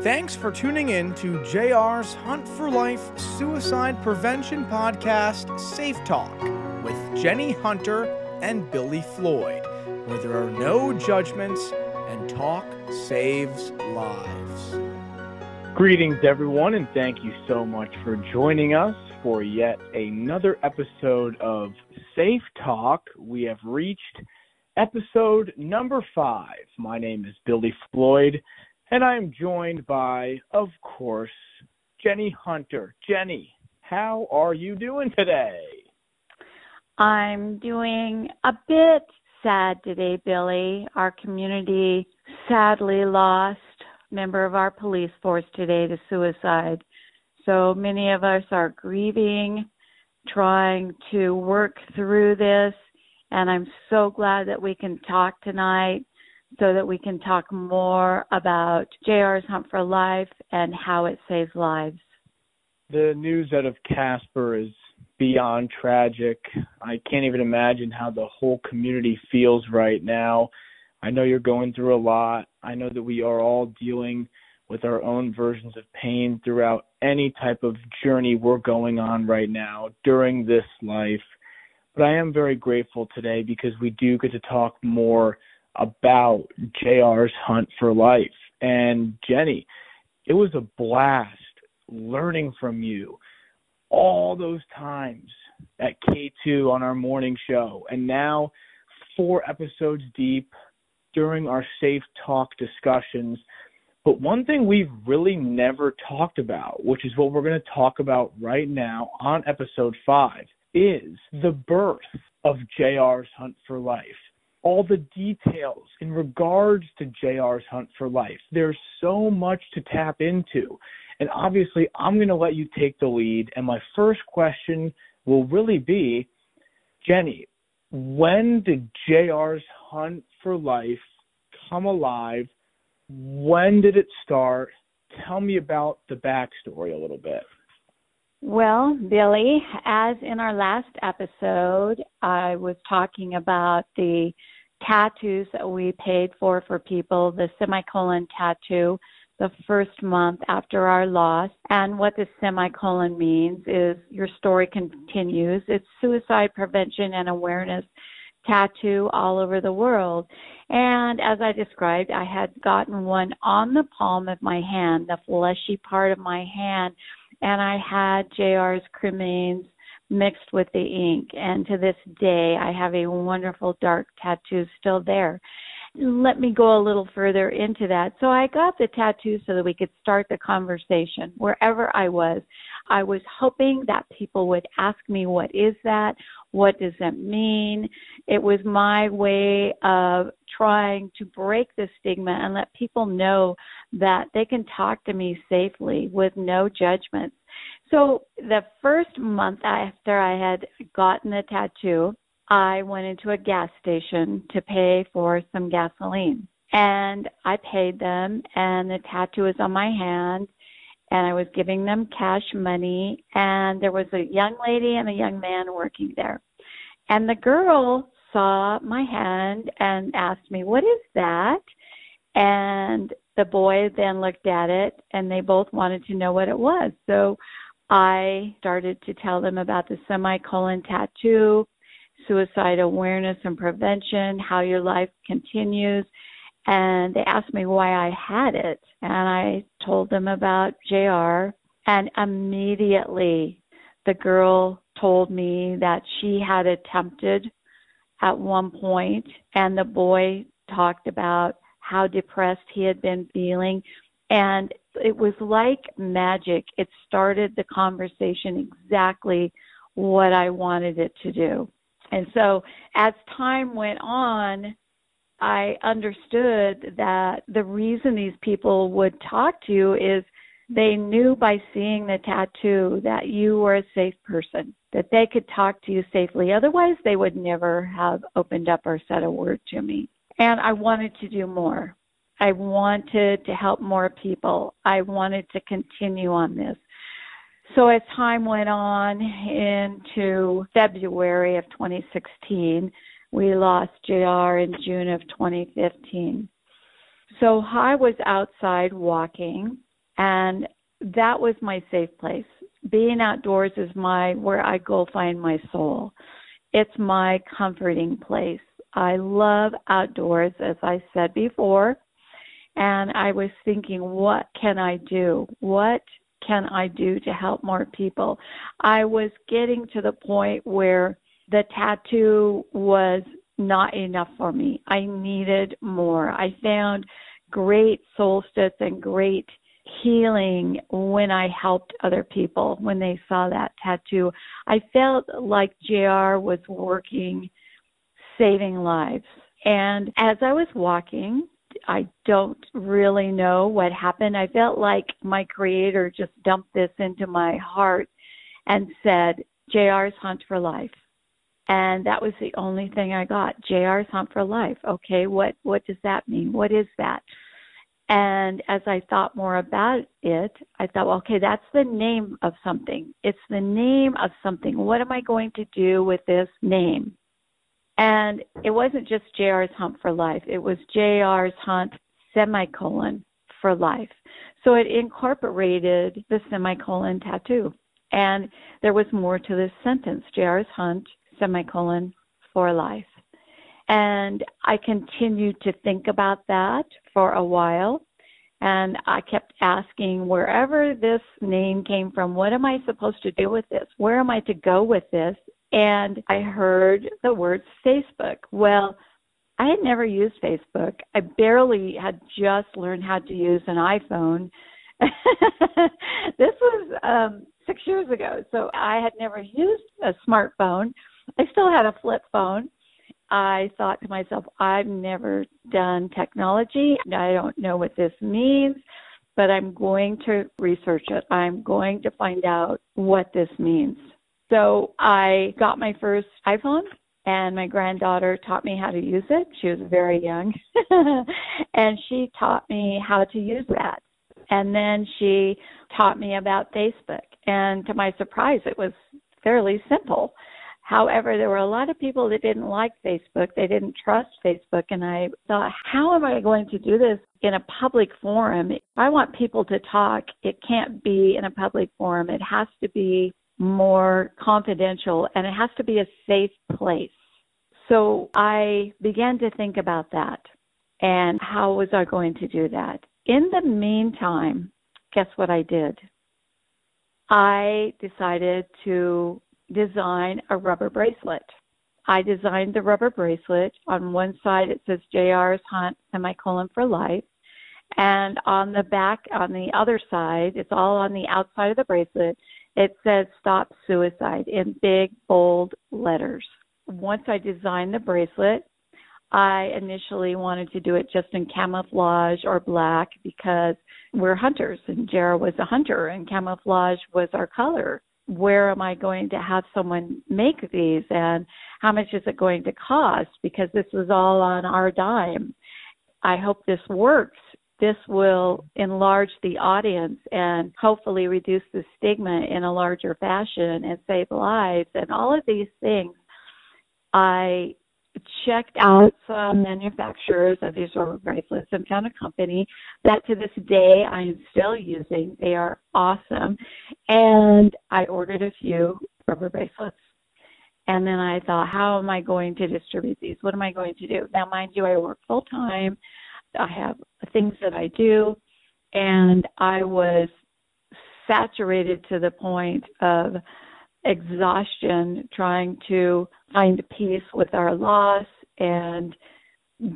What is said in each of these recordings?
Thanks for tuning in to JR's Hunt for Life Suicide Prevention Podcast, Safe Talk, with Jenny Hunter and Billy Floyd, where there are no judgments and talk saves lives. Greetings, everyone, and thank you so much for joining us for yet another episode of Safe Talk. We have reached episode number five. My name is Billy Floyd, and I am joined by, of course, Jenny Hunter. Jenny, how are you doing today? I'm doing a bit sad today, Billy. Our community sadly lost a member of our police force today to suicide. So many of us are grieving, trying to work through this, and I'm so glad that we can talk tonight so that we can talk more about JR's Hunt for Life and how it saves lives. The news out of Casper is beyond tragic. I can't even imagine how the whole community feels right now. I know you're going through a lot. I know that we are all dealing with our own versions of pain throughout any type of journey we're going on right now during this life. But I am very grateful today because we do get to talk more about JR's Hunt for Life. And Jenny, it was a blast learning from you all those times at K2 on our morning show. And now, four episodes deep, during our safe talk discussions. But one thing we've really never talked about, which is what we're going to talk about right now on episode five, is the birth of JR's Hunt for Life. All the details in regards to JR's Hunt for Life. There's so much to tap into. And obviously, I'm going to let you take the lead. And my first question will really be Jenny, when did JR's Hunt for Life come alive? When did it start? Tell me about the backstory a little bit. Well, Billy, as in our last episode, I was talking about the tattoos that we paid for for people, the semicolon tattoo the first month after our loss. And what the semicolon means is your story continues. It's suicide prevention and awareness tattoo all over the world. And as I described, I had gotten one on the palm of my hand, the fleshy part of my hand, and I had JR's cremains mixed with the ink. And to this day, I have a wonderful dark tattoo still there let me go a little further into that. So I got the tattoo so that we could start the conversation wherever I was. I was hoping that people would ask me, What is that? What does that mean? It was my way of trying to break the stigma and let people know that they can talk to me safely with no judgments. So the first month after I had gotten the tattoo, I went into a gas station to pay for some gasoline. And I paid them, and the tattoo was on my hand, and I was giving them cash money. And there was a young lady and a young man working there. And the girl saw my hand and asked me, What is that? And the boy then looked at it, and they both wanted to know what it was. So I started to tell them about the semicolon tattoo suicide awareness and prevention, how your life continues. And they asked me why I had it. And I told them about JR. And immediately the girl told me that she had attempted at one point, and the boy talked about how depressed he had been feeling. And it was like magic. It started the conversation exactly what I wanted it to do. And so as time went on, I understood that the reason these people would talk to you is they knew by seeing the tattoo that you were a safe person, that they could talk to you safely. Otherwise, they would never have opened up or said a word to me. And I wanted to do more. I wanted to help more people. I wanted to continue on this. So as time went on into February of 2016, we lost JR in June of 2015. So I was outside walking And that was my safe place. Being outdoors is my where I go find my soul. It's my comforting place. I love outdoors as I said before. And I was thinking, what can I do? What can I do to help more people? I was getting to the point where the tattoo was not enough for me. I needed more. I found great solstice and great healing when I helped other people when they saw that tattoo. I felt like JR was working saving lives. And as I was walking, I don't really know what happened. I felt like my creator just dumped this into my heart and said, JR's Hunt for Life. And that was the only thing I got. JR's Hunt for Life. Okay, what what does that mean? What is that? And as I thought more about it, I thought, well, okay, that's the name of something. It's the name of something. What am I going to do with this name? And it wasn't just JR's Hunt for Life. It was JR's Hunt semicolon for life. So it incorporated the semicolon tattoo. And there was more to this sentence, JR's Hunt semicolon for life. And I continued to think about that for a while. And I kept asking wherever this name came from, what am I supposed to do with this? Where am I to go with this? And I heard the words Facebook. Well, I had never used Facebook. I barely had just learned how to use an iPhone. this was um, six years ago, so I had never used a smartphone. I still had a flip phone. I thought to myself, I've never done technology. I don't know what this means, but I'm going to research it. I'm going to find out what this means. So I got my first iPhone and my granddaughter taught me how to use it. She was very young. and she taught me how to use that. And then she taught me about Facebook. And to my surprise, it was fairly simple. However, there were a lot of people that didn't like Facebook. They didn't trust Facebook. And I thought, how am I going to do this in a public forum? If I want people to talk, it can't be in a public forum. It has to be more confidential and it has to be a safe place. So I began to think about that and how was I going to do that? In the meantime, guess what I did? I decided to design a rubber bracelet. I designed the rubber bracelet. On one side it says JR's Hunt semicolon for life. And on the back, on the other side, it's all on the outside of the bracelet, it says stop suicide in big, bold letters. Once I designed the bracelet, I initially wanted to do it just in camouflage or black because we're hunters and JR was a hunter and camouflage was our color where am I going to have someone make these and how much is it going to cost? Because this was all on our dime. I hope this works. This will enlarge the audience and hopefully reduce the stigma in a larger fashion and save lives and all of these things. I checked out some manufacturers of these rubber bracelets and found a company that to this day I am still using. They are awesome. And I ordered a few rubber bracelets. And then I thought, how am I going to distribute these? What am I going to do? Now, mind you, I work full time. I have things that I do. And I was saturated to the point of exhaustion trying to find peace with our loss and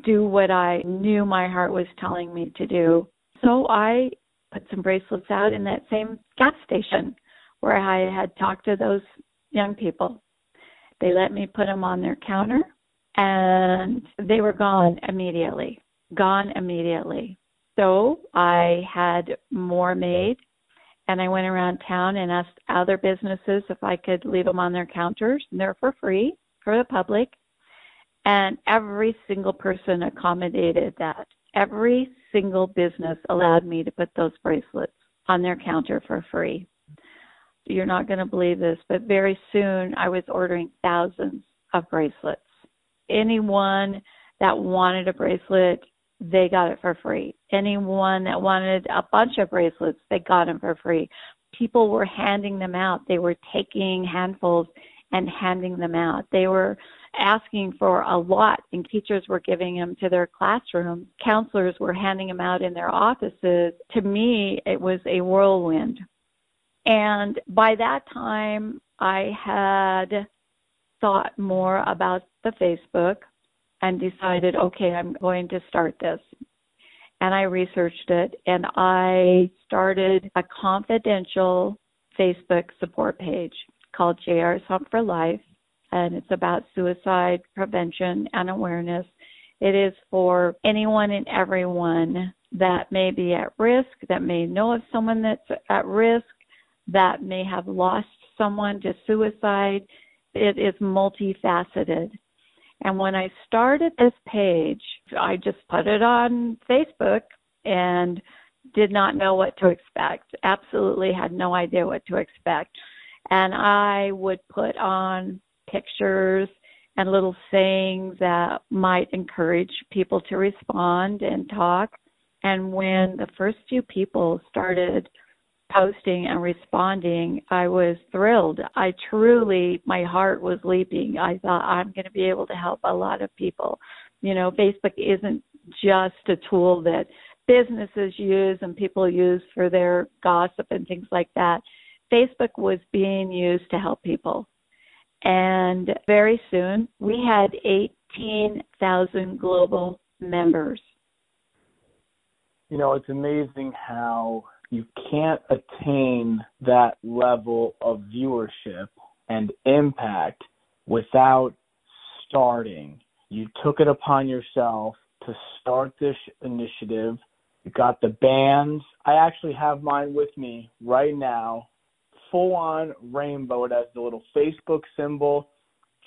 do what I knew my heart was telling me to do. So I put some bracelets out in that same gas station where I had talked to those young people. They let me put them on their counter and they were gone immediately. Gone immediately. So I had more made and I went around town and asked other businesses if I could leave them on their counters. And they're for free for the public. And every single person accommodated that. Every single business allowed me to put those bracelets on their counter for free. You're not going to believe this, but very soon I was ordering thousands of bracelets. Anyone that wanted a bracelet they got it for free. Anyone that wanted a bunch of bracelets, they got them for free. People were handing them out. They were taking handfuls and handing them out. They were asking for a lot, and teachers were giving them to their classrooms. Counselors were handing them out in their offices. To me, it was a whirlwind. And by that time, I had thought more about the Facebook and decided, okay, I'm going to start this. And I researched it and I started a confidential Facebook support page called JR's Hunt for Life. And it's about suicide prevention and awareness. It is for anyone and everyone that may be at risk, that may know of someone that's at risk, that may have lost someone to suicide. It is multifaceted. And when I started this page, I just put it on Facebook and did not know what to expect. Absolutely had no idea what to expect. And I would put on pictures and little sayings that might encourage people to respond and talk. And when the first few people started posting and responding, I was thrilled. I truly, my heart was leaping. I thought I'm going to be able to help a lot of people. You know, Facebook isn't just a tool that businesses use and people use for their gossip and things like that. Facebook was being used to help people. And very soon we had 18,000 global members. You know, it's amazing how you can't attain that level of viewership and impact without starting. You took it upon yourself to start this initiative. You got the bands. I actually have mine with me right now, full on rainbow. It has the little Facebook symbol,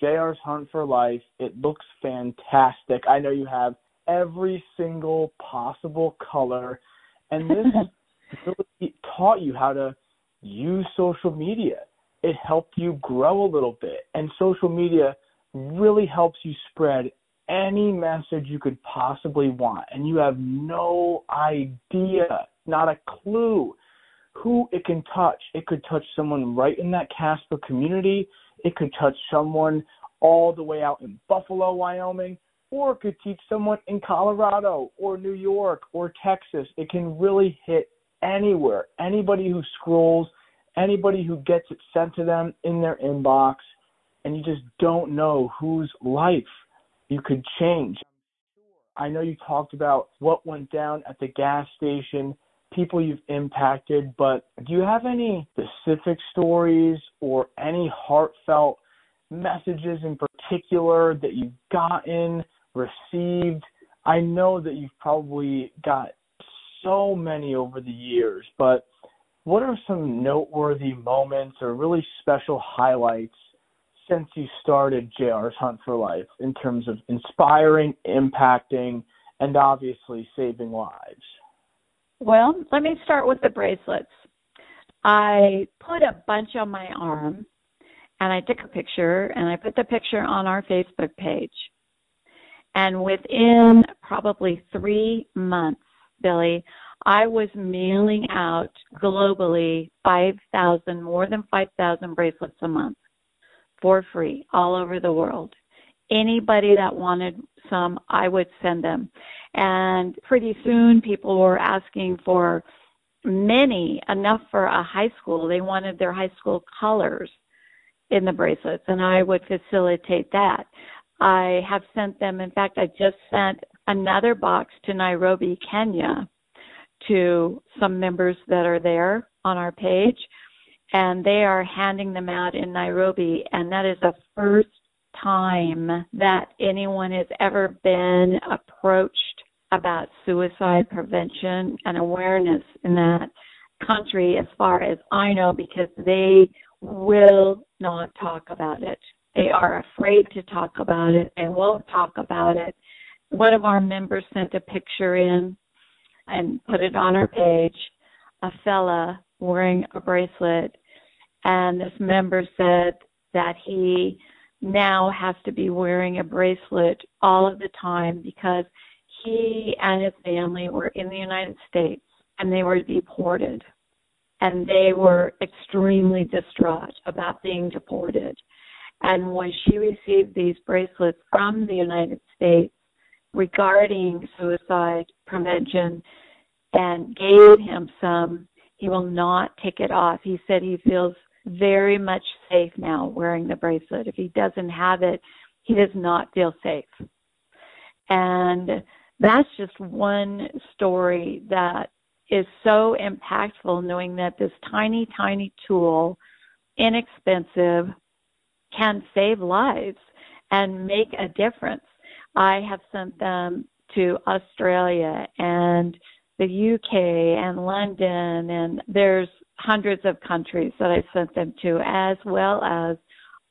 JR's Hunt for Life. It looks fantastic. I know you have every single possible color. And this taught you how to use social media. It helped you grow a little bit. And social media really helps you spread any message you could possibly want. And you have no idea, not a clue who it can touch. It could touch someone right in that Casper community. It could touch someone all the way out in Buffalo, Wyoming, or it could teach someone in Colorado or New York or Texas. It can really hit anywhere. Anybody who scrolls, anybody who gets it sent to them in their inbox, and you just don't know whose life you could change. I know you talked about what went down at the gas station, people you've impacted, but do you have any specific stories or any heartfelt messages in particular that you've gotten, received? I know that you've probably got so many over the years, but what are some noteworthy moments or really special highlights since you started JR's Hunt for Life in terms of inspiring, impacting, and obviously saving lives? Well, let me start with the bracelets. I put a bunch on my arm and I took a picture and I put the picture on our Facebook page. And within probably three months, Billy, I was mailing out globally 5,000, more than 5,000 bracelets a month for free all over the world. Anybody that wanted some, I would send them. And pretty soon people were asking for many, enough for a high school. They wanted their high school colors in the bracelets, and I would facilitate that. I have sent them, in fact, I just sent another box to Nairobi, Kenya, to some members that are there on our page, and they are handing them out in Nairobi, and that is the first time that anyone has ever been approached about suicide prevention and awareness in that country, as far as I know, because they will not talk about it. They are afraid to talk about it. They won't talk about it one of our members sent a picture in and put it on our page, a fella wearing a bracelet, and this member said that he now has to be wearing a bracelet all of the time because he and his family were in the United States and they were deported. And they were extremely distraught about being deported. And when she received these bracelets from the United States regarding suicide prevention and gave him some, he will not take it off. He said he feels very much safe now wearing the bracelet. If he doesn't have it, he does not feel safe. And that's just one story that is so impactful knowing that this tiny, tiny tool, inexpensive, can save lives and make a difference. I have sent them to Australia and the UK and London, and there's hundreds of countries that I sent them to, as well as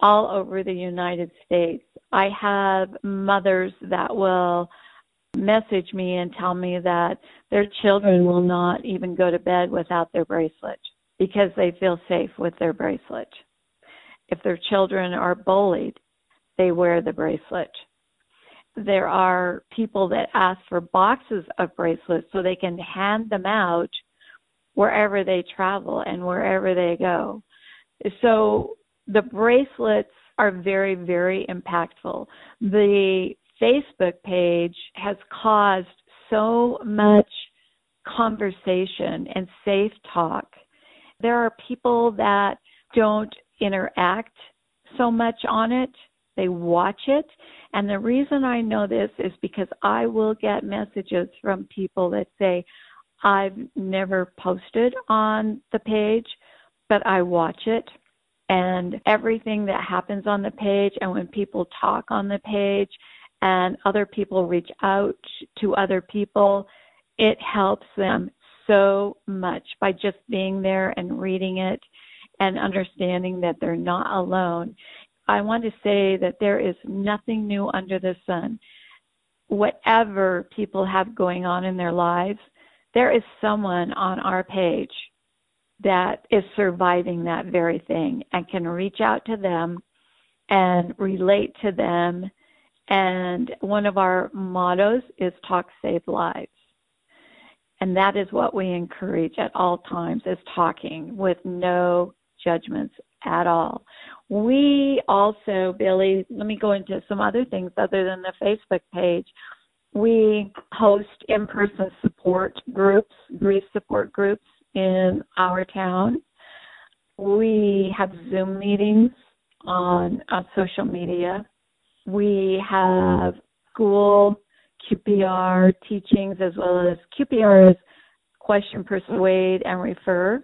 all over the United States. I have mothers that will message me and tell me that their children will not even go to bed without their bracelet because they feel safe with their bracelet. If their children are bullied, they wear the bracelet. There are people that ask for boxes of bracelets so they can hand them out wherever they travel and wherever they go. So the bracelets are very, very impactful. The Facebook page has caused so much conversation and safe talk. There are people that don't interact so much on it, they watch it. And the reason I know this is because I will get messages from people that say, I've never posted on the page, but I watch it. And everything that happens on the page, and when people talk on the page, and other people reach out to other people, it helps them so much by just being there and reading it and understanding that they're not alone. I want to say that there is nothing new under the sun. Whatever people have going on in their lives, there is someone on our page that is surviving that very thing and can reach out to them and relate to them and one of our mottos is talk save lives. And that is what we encourage at all times is talking with no judgments at all. We also, Billy, let me go into some other things other than the Facebook page. We host in person support groups, grief support groups in our town. We have Zoom meetings on, on social media we have school QPR teachings as well as QPR's question, persuade, and refer,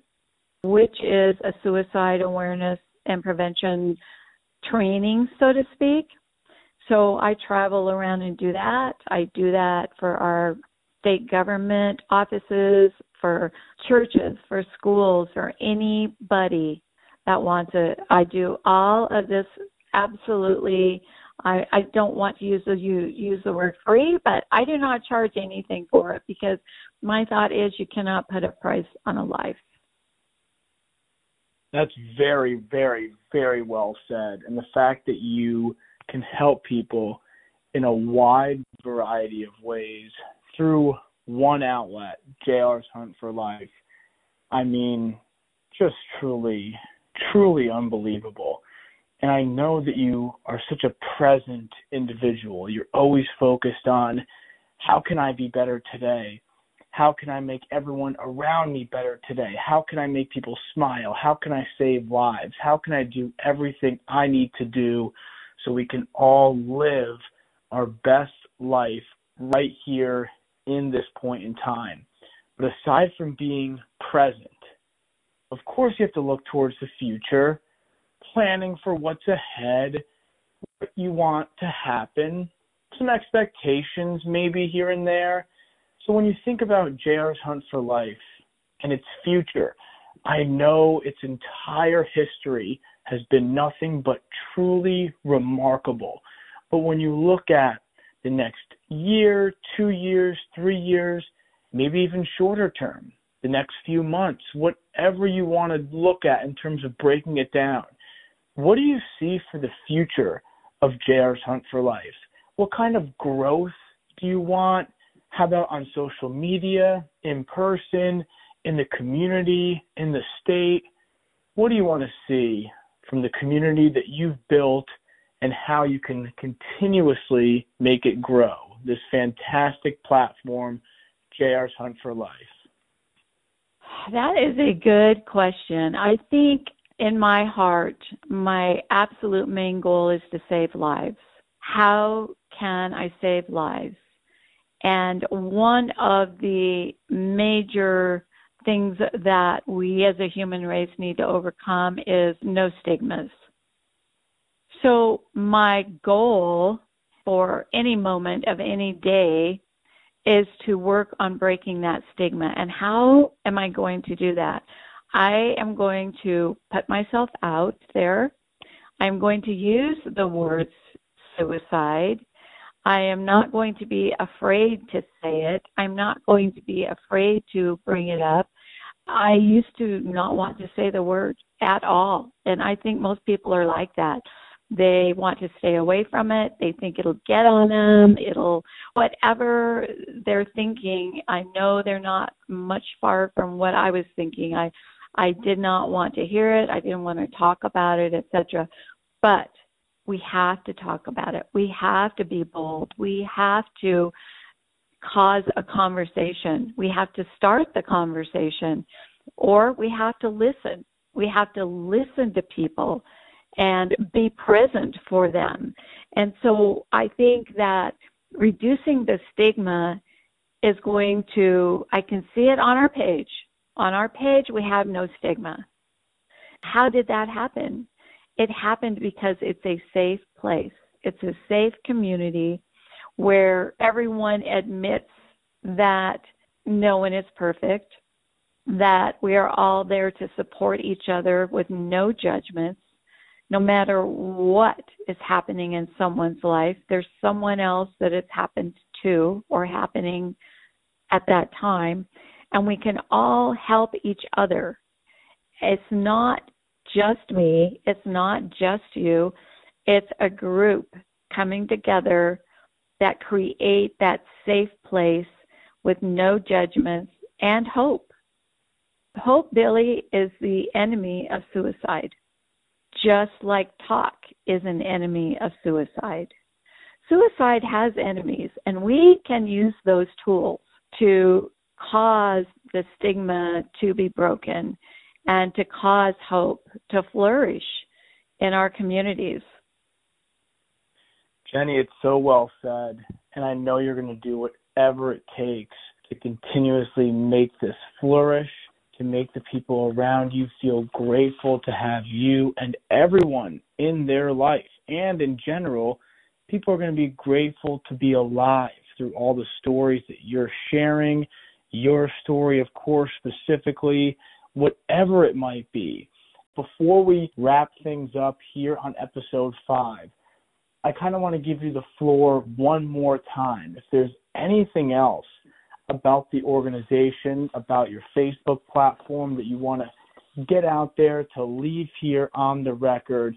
which is a suicide awareness and prevention training, so to speak. So I travel around and do that. I do that for our state government offices, for churches, for schools, for anybody that wants it. I do all of this absolutely I, I don't want to use the use the word free, but I do not charge anything for it because my thought is you cannot put a price on a life. That's very, very, very well said. And the fact that you can help people in a wide variety of ways through one outlet, JR's Hunt for Life, I mean, just truly, truly unbelievable. And I know that you are such a present individual. You're always focused on how can I be better today? How can I make everyone around me better today? How can I make people smile? How can I save lives? How can I do everything I need to do so we can all live our best life right here in this point in time? But aside from being present, of course, you have to look towards the future planning for what's ahead, what you want to happen, some expectations maybe here and there. So when you think about JR's Hunt for Life and its future, I know its entire history has been nothing but truly remarkable. But when you look at the next year, two years, three years, maybe even shorter term, the next few months, whatever you want to look at in terms of breaking it down, what do you see for the future of JR's Hunt for Life? What kind of growth do you want? How about on social media, in person, in the community, in the state? What do you want to see from the community that you've built and how you can continuously make it grow? This fantastic platform, JR's Hunt for Life. That is a good question. I think in my heart, my absolute main goal is to save lives. How can I save lives? And one of the major things that we as a human race need to overcome is no stigmas. So, my goal for any moment of any day is to work on breaking that stigma. And how am I going to do that? I am going to put myself out there. I'm going to use the words suicide. I am not going to be afraid to say it. I'm not going to be afraid to bring it up. I used to not want to say the word at all. And I think most people are like that. They want to stay away from it. They think it'll get on them. It'll, whatever they're thinking, I know they're not much far from what I was thinking. I, I did not want to hear it. I didn't want to talk about it, etc. But we have to talk about it. We have to be bold. We have to cause a conversation. We have to start the conversation or we have to listen. We have to listen to people and be present for them. And so I think that reducing the stigma is going to, I can see it on our page. On our page, we have no stigma. How did that happen? It happened because it's a safe place. It's a safe community where everyone admits that no one is perfect, that we are all there to support each other with no judgments. No matter what is happening in someone's life, there's someone else that it's happened to or happening at that time, and we can all help each other. It's not just me, it's not just you, it's a group coming together that create that safe place with no judgments and hope. Hope, Billy, is the enemy of suicide, just like talk is an enemy of suicide. Suicide has enemies, and we can use those tools to cause the stigma to be broken and to cause hope to flourish in our communities. Jenny, it's so well said. And I know you're going to do whatever it takes to continuously make this flourish, to make the people around you feel grateful to have you and everyone in their life. And in general, people are going to be grateful to be alive through all the stories that you're sharing, your story, of course, specifically, whatever it might be. Before we wrap things up here on episode five, I kind of want to give you the floor one more time. If there's anything else about the organization, about your Facebook platform that you want to get out there to leave here on the record,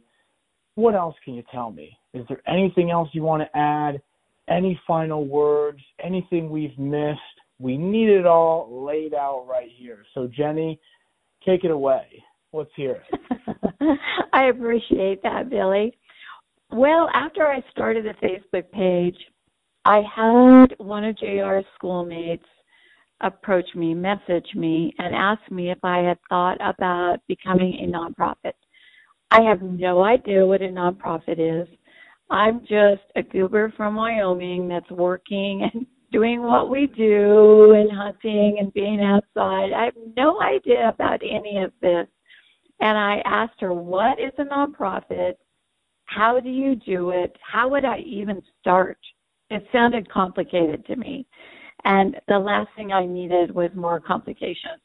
what else can you tell me? Is there anything else you want to add? Any final words? Anything we've missed? We need it all laid out right here. So, Jenny, take it away. Let's hear it. I appreciate that, Billy. Well, after I started the Facebook page, I had one of JR's schoolmates approach me, message me, and ask me if I had thought about becoming a nonprofit. I have no idea what a nonprofit is. I'm just a goober from Wyoming that's working and doing what we do and hunting and being outside. I have no idea about any of this. And I asked her, What is a nonprofit? How do you do it? How would I even start? It sounded complicated to me. And the last thing I needed was more complications.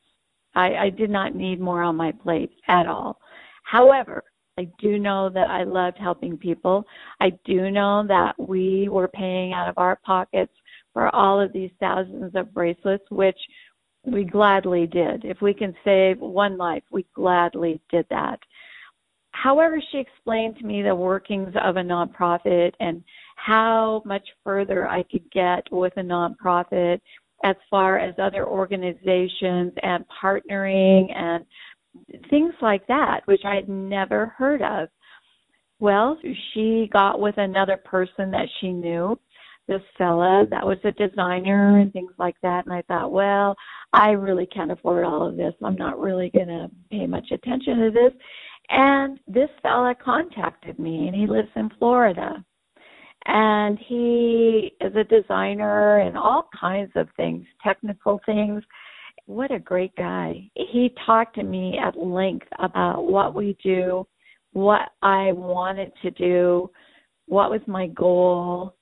I, I did not need more on my plate at all. However, I do know that I loved helping people. I do know that we were paying out of our pockets for all of these thousands of bracelets, which we gladly did. If we can save one life, we gladly did that. However, she explained to me the workings of a nonprofit and how much further I could get with a nonprofit as far as other organizations and partnering and things like that, which I had never heard of. Well, she got with another person that she knew, this fella that was a designer and things like that. And I thought, well, I really can't afford all of this. I'm not really going to pay much attention to this. And this fella contacted me, and he lives in Florida. And he is a designer and all kinds of things, technical things. What a great guy. He talked to me at length about what we do, what I wanted to do, what was my goal,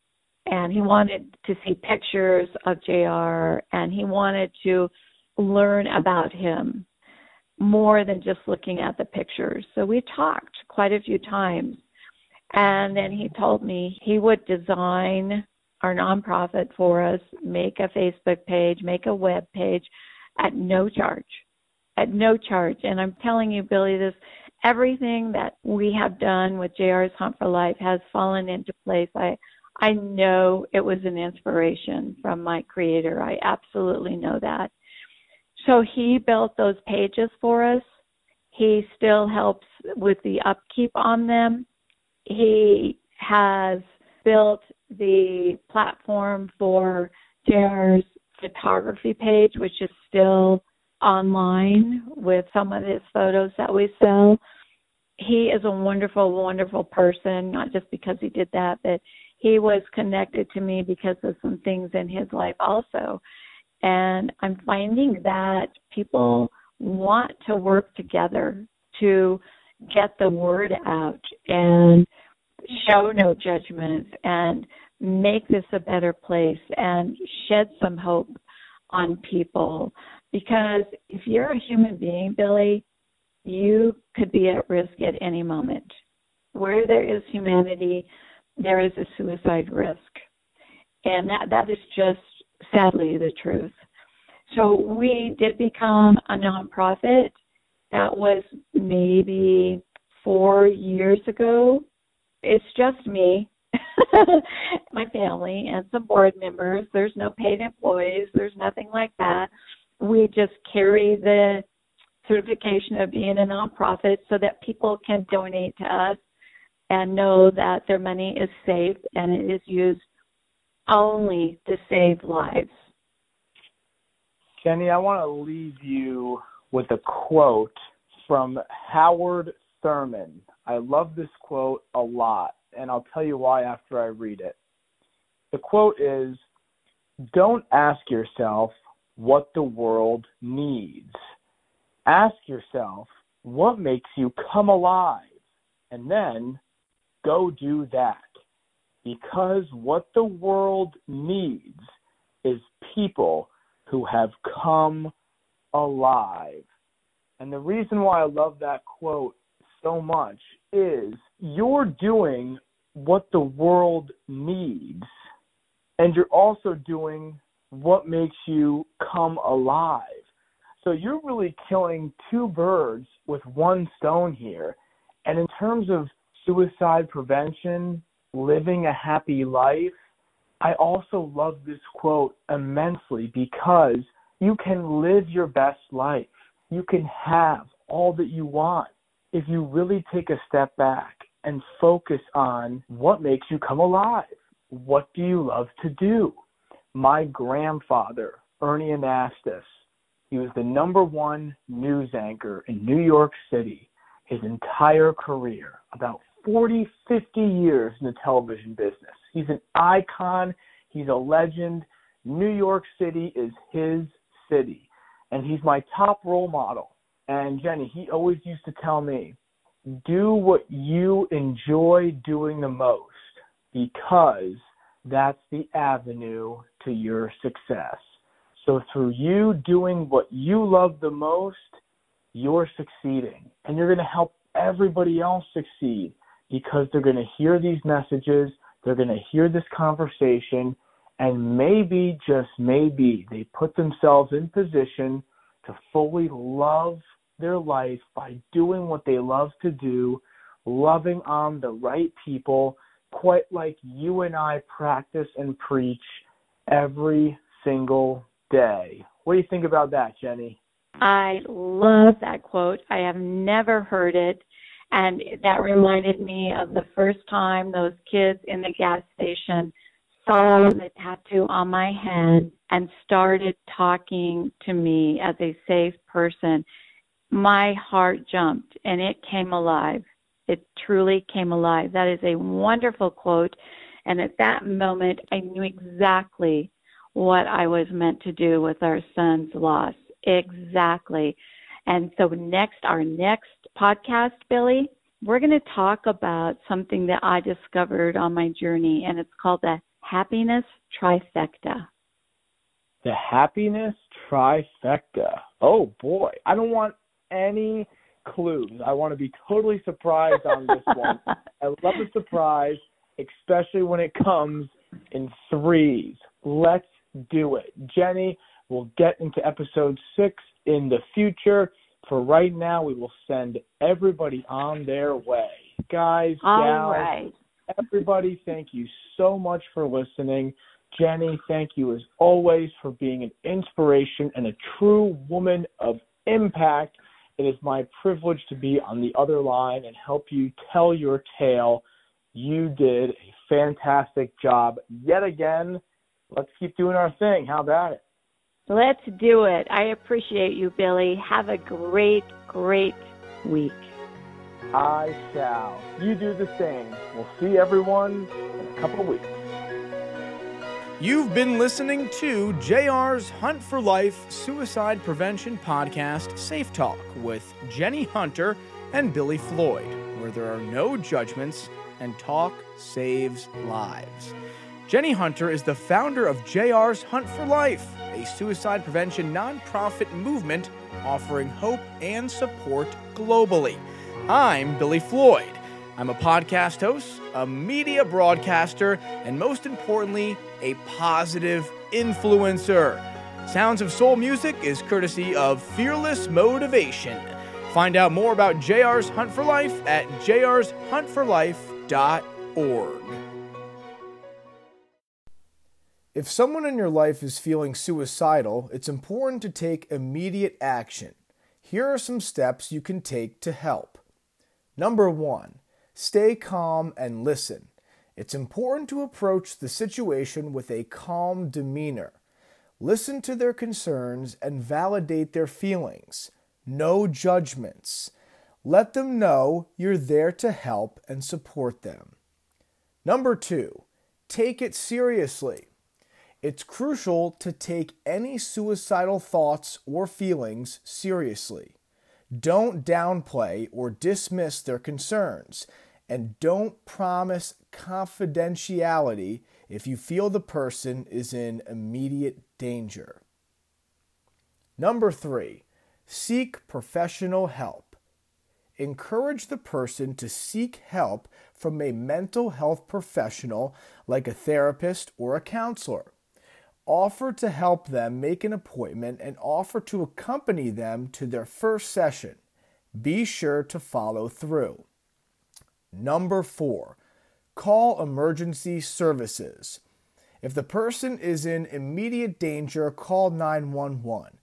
and he wanted to see pictures of JR and he wanted to learn about him more than just looking at the pictures. So we talked quite a few times. And then he told me he would design our nonprofit for us, make a Facebook page, make a web page at no charge. At no charge. And I'm telling you, Billy, this everything that we have done with JR's Hunt for Life has fallen into place. I I know it was an inspiration from my creator. I absolutely know that. So he built those pages for us. He still helps with the upkeep on them. He has built the platform for JR's photography page, which is still online with some of his photos that we sell. He is a wonderful, wonderful person, not just because he did that, but he was connected to me because of some things in his life also. And I'm finding that people want to work together to get the word out and show no judgment and make this a better place and shed some hope on people. Because if you're a human being, Billy, you could be at risk at any moment. Where there is humanity, there is a suicide risk. And that, that is just sadly the truth. So we did become a nonprofit. That was maybe four years ago. It's just me, my family, and some board members. There's no paid employees, there's nothing like that. We just carry the certification of being a nonprofit so that people can donate to us and know that their money is safe and it is used only to save lives. Jenny, I want to leave you with a quote from Howard Thurman. I love this quote a lot, and I'll tell you why after I read it. The quote is Don't ask yourself what the world needs. Ask yourself what makes you come alive, and then go do that. Because what the world needs is people who have come alive. And the reason why I love that quote so much is you're doing what the world needs, and you're also doing what makes you come alive. So you're really killing two birds with one stone here. And in terms of suicide prevention, living a happy life, I also love this quote immensely because you can live your best life. You can have all that you want if you really take a step back and focus on what makes you come alive. What do you love to do? My grandfather, Ernie Anastos, he was the number one news anchor in New York City his entire career, about 40, 50 years in the television business. He's an icon, he's a legend. New York City is his city, and he's my top role model. And Jenny, he always used to tell me, do what you enjoy doing the most because that's the avenue to your success. So through you doing what you love the most, you're succeeding and you're going to help everybody else succeed because they're going to hear these messages, they're going to hear this conversation, and maybe, just maybe, they put themselves in position to fully love their life by doing what they love to do, loving on the right people, quite like you and I practice and preach every single day. What do you think about that, Jenny? I love that quote. I have never heard it. And that reminded me of the first time those kids in the gas station saw the tattoo on my head and started talking to me as a safe person. My heart jumped and it came alive. It truly came alive. That is a wonderful quote. And at that moment, I knew exactly what I was meant to do with our son's loss. Exactly. And so, next, our next podcast, Billy, we're going to talk about something that I discovered on my journey, and it's called the happiness trifecta. The happiness trifecta. Oh boy, I don't want any clues. I want to be totally surprised on this one. I love a surprise, especially when it comes in threes. Let's do it. Jenny, we'll get into episode six in the future. For right now, we will send everybody on their way. Guys, All gals, right. everybody, thank you so much for listening. Jenny, thank you as always for being an inspiration and a true woman of impact. It is my privilege to be on the other line and help you tell your tale. You did a fantastic job yet again. Let's keep doing our thing. How about it? Let's do it. I appreciate you, Billy. Have a great, great week. I shall. You do the same. We'll see everyone in a couple of weeks. You've been listening to JR's Hunt for Life Suicide Prevention Podcast, Safe Talk, with Jenny Hunter and Billy Floyd, where there are no judgments and talk saves lives. Jenny Hunter is the founder of JR's Hunt for Life, suicide prevention nonprofit movement offering hope and support globally. I'm Billy Floyd. I'm a podcast host, a media broadcaster, and most importantly, a positive influencer. Sounds of Soul music is courtesy of Fearless Motivation. Find out more about JR's Hunt for Life at jrshuntforlife.org. If someone in your life is feeling suicidal, it's important to take immediate action. Here are some steps you can take to help. Number one, stay calm and listen. It's important to approach the situation with a calm demeanor. Listen to their concerns and validate their feelings. No judgments. Let them know you're there to help and support them. Number two, take it seriously. It's crucial to take any suicidal thoughts or feelings seriously. Don't downplay or dismiss their concerns, and don't promise confidentiality if you feel the person is in immediate danger. Number three, seek professional help. Encourage the person to seek help from a mental health professional like a therapist or a counselor offer to help them make an appointment and offer to accompany them to their first session. Be sure to follow through. Number four, call emergency services. If the person is in immediate danger, call 911.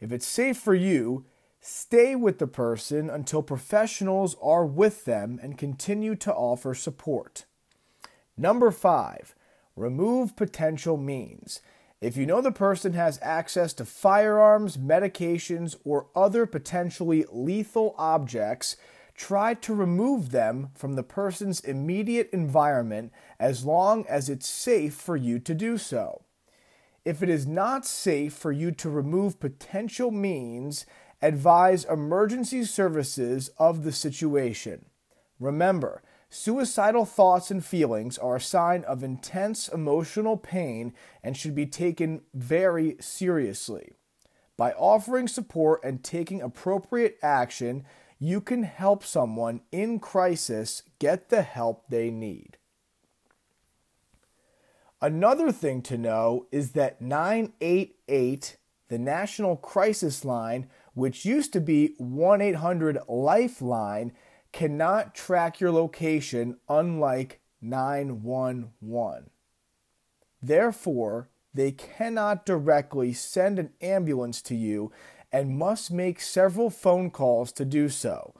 If it's safe for you, stay with the person until professionals are with them and continue to offer support. Number five, remove potential means. If you know the person has access to firearms, medications, or other potentially lethal objects, try to remove them from the person's immediate environment as long as it's safe for you to do so. If it is not safe for you to remove potential means, advise emergency services of the situation. Remember, Suicidal thoughts and feelings are a sign of intense emotional pain and should be taken very seriously. By offering support and taking appropriate action, you can help someone in crisis get the help they need. Another thing to know is that 988, the National Crisis Line, which used to be 1 800 Lifeline, cannot track your location unlike 911. Therefore, they cannot directly send an ambulance to you and must make several phone calls to do so.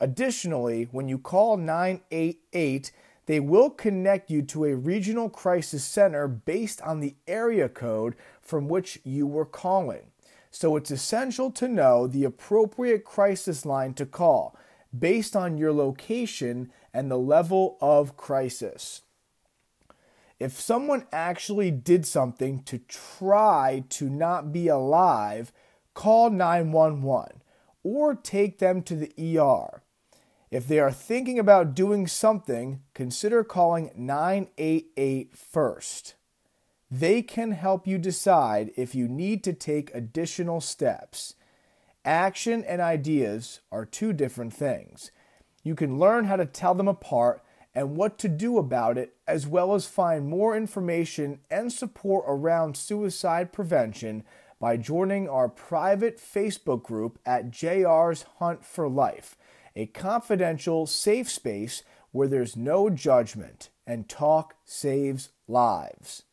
Additionally, when you call 988, they will connect you to a regional crisis center based on the area code from which you were calling. So it's essential to know the appropriate crisis line to call based on your location and the level of crisis. If someone actually did something to try to not be alive, call 911 or take them to the ER. If they are thinking about doing something, consider calling 988 first. They can help you decide if you need to take additional steps. Action and ideas are two different things. You can learn how to tell them apart and what to do about it, as well as find more information and support around suicide prevention by joining our private Facebook group at JR's Hunt for Life, a confidential, safe space where there's no judgment and talk saves lives.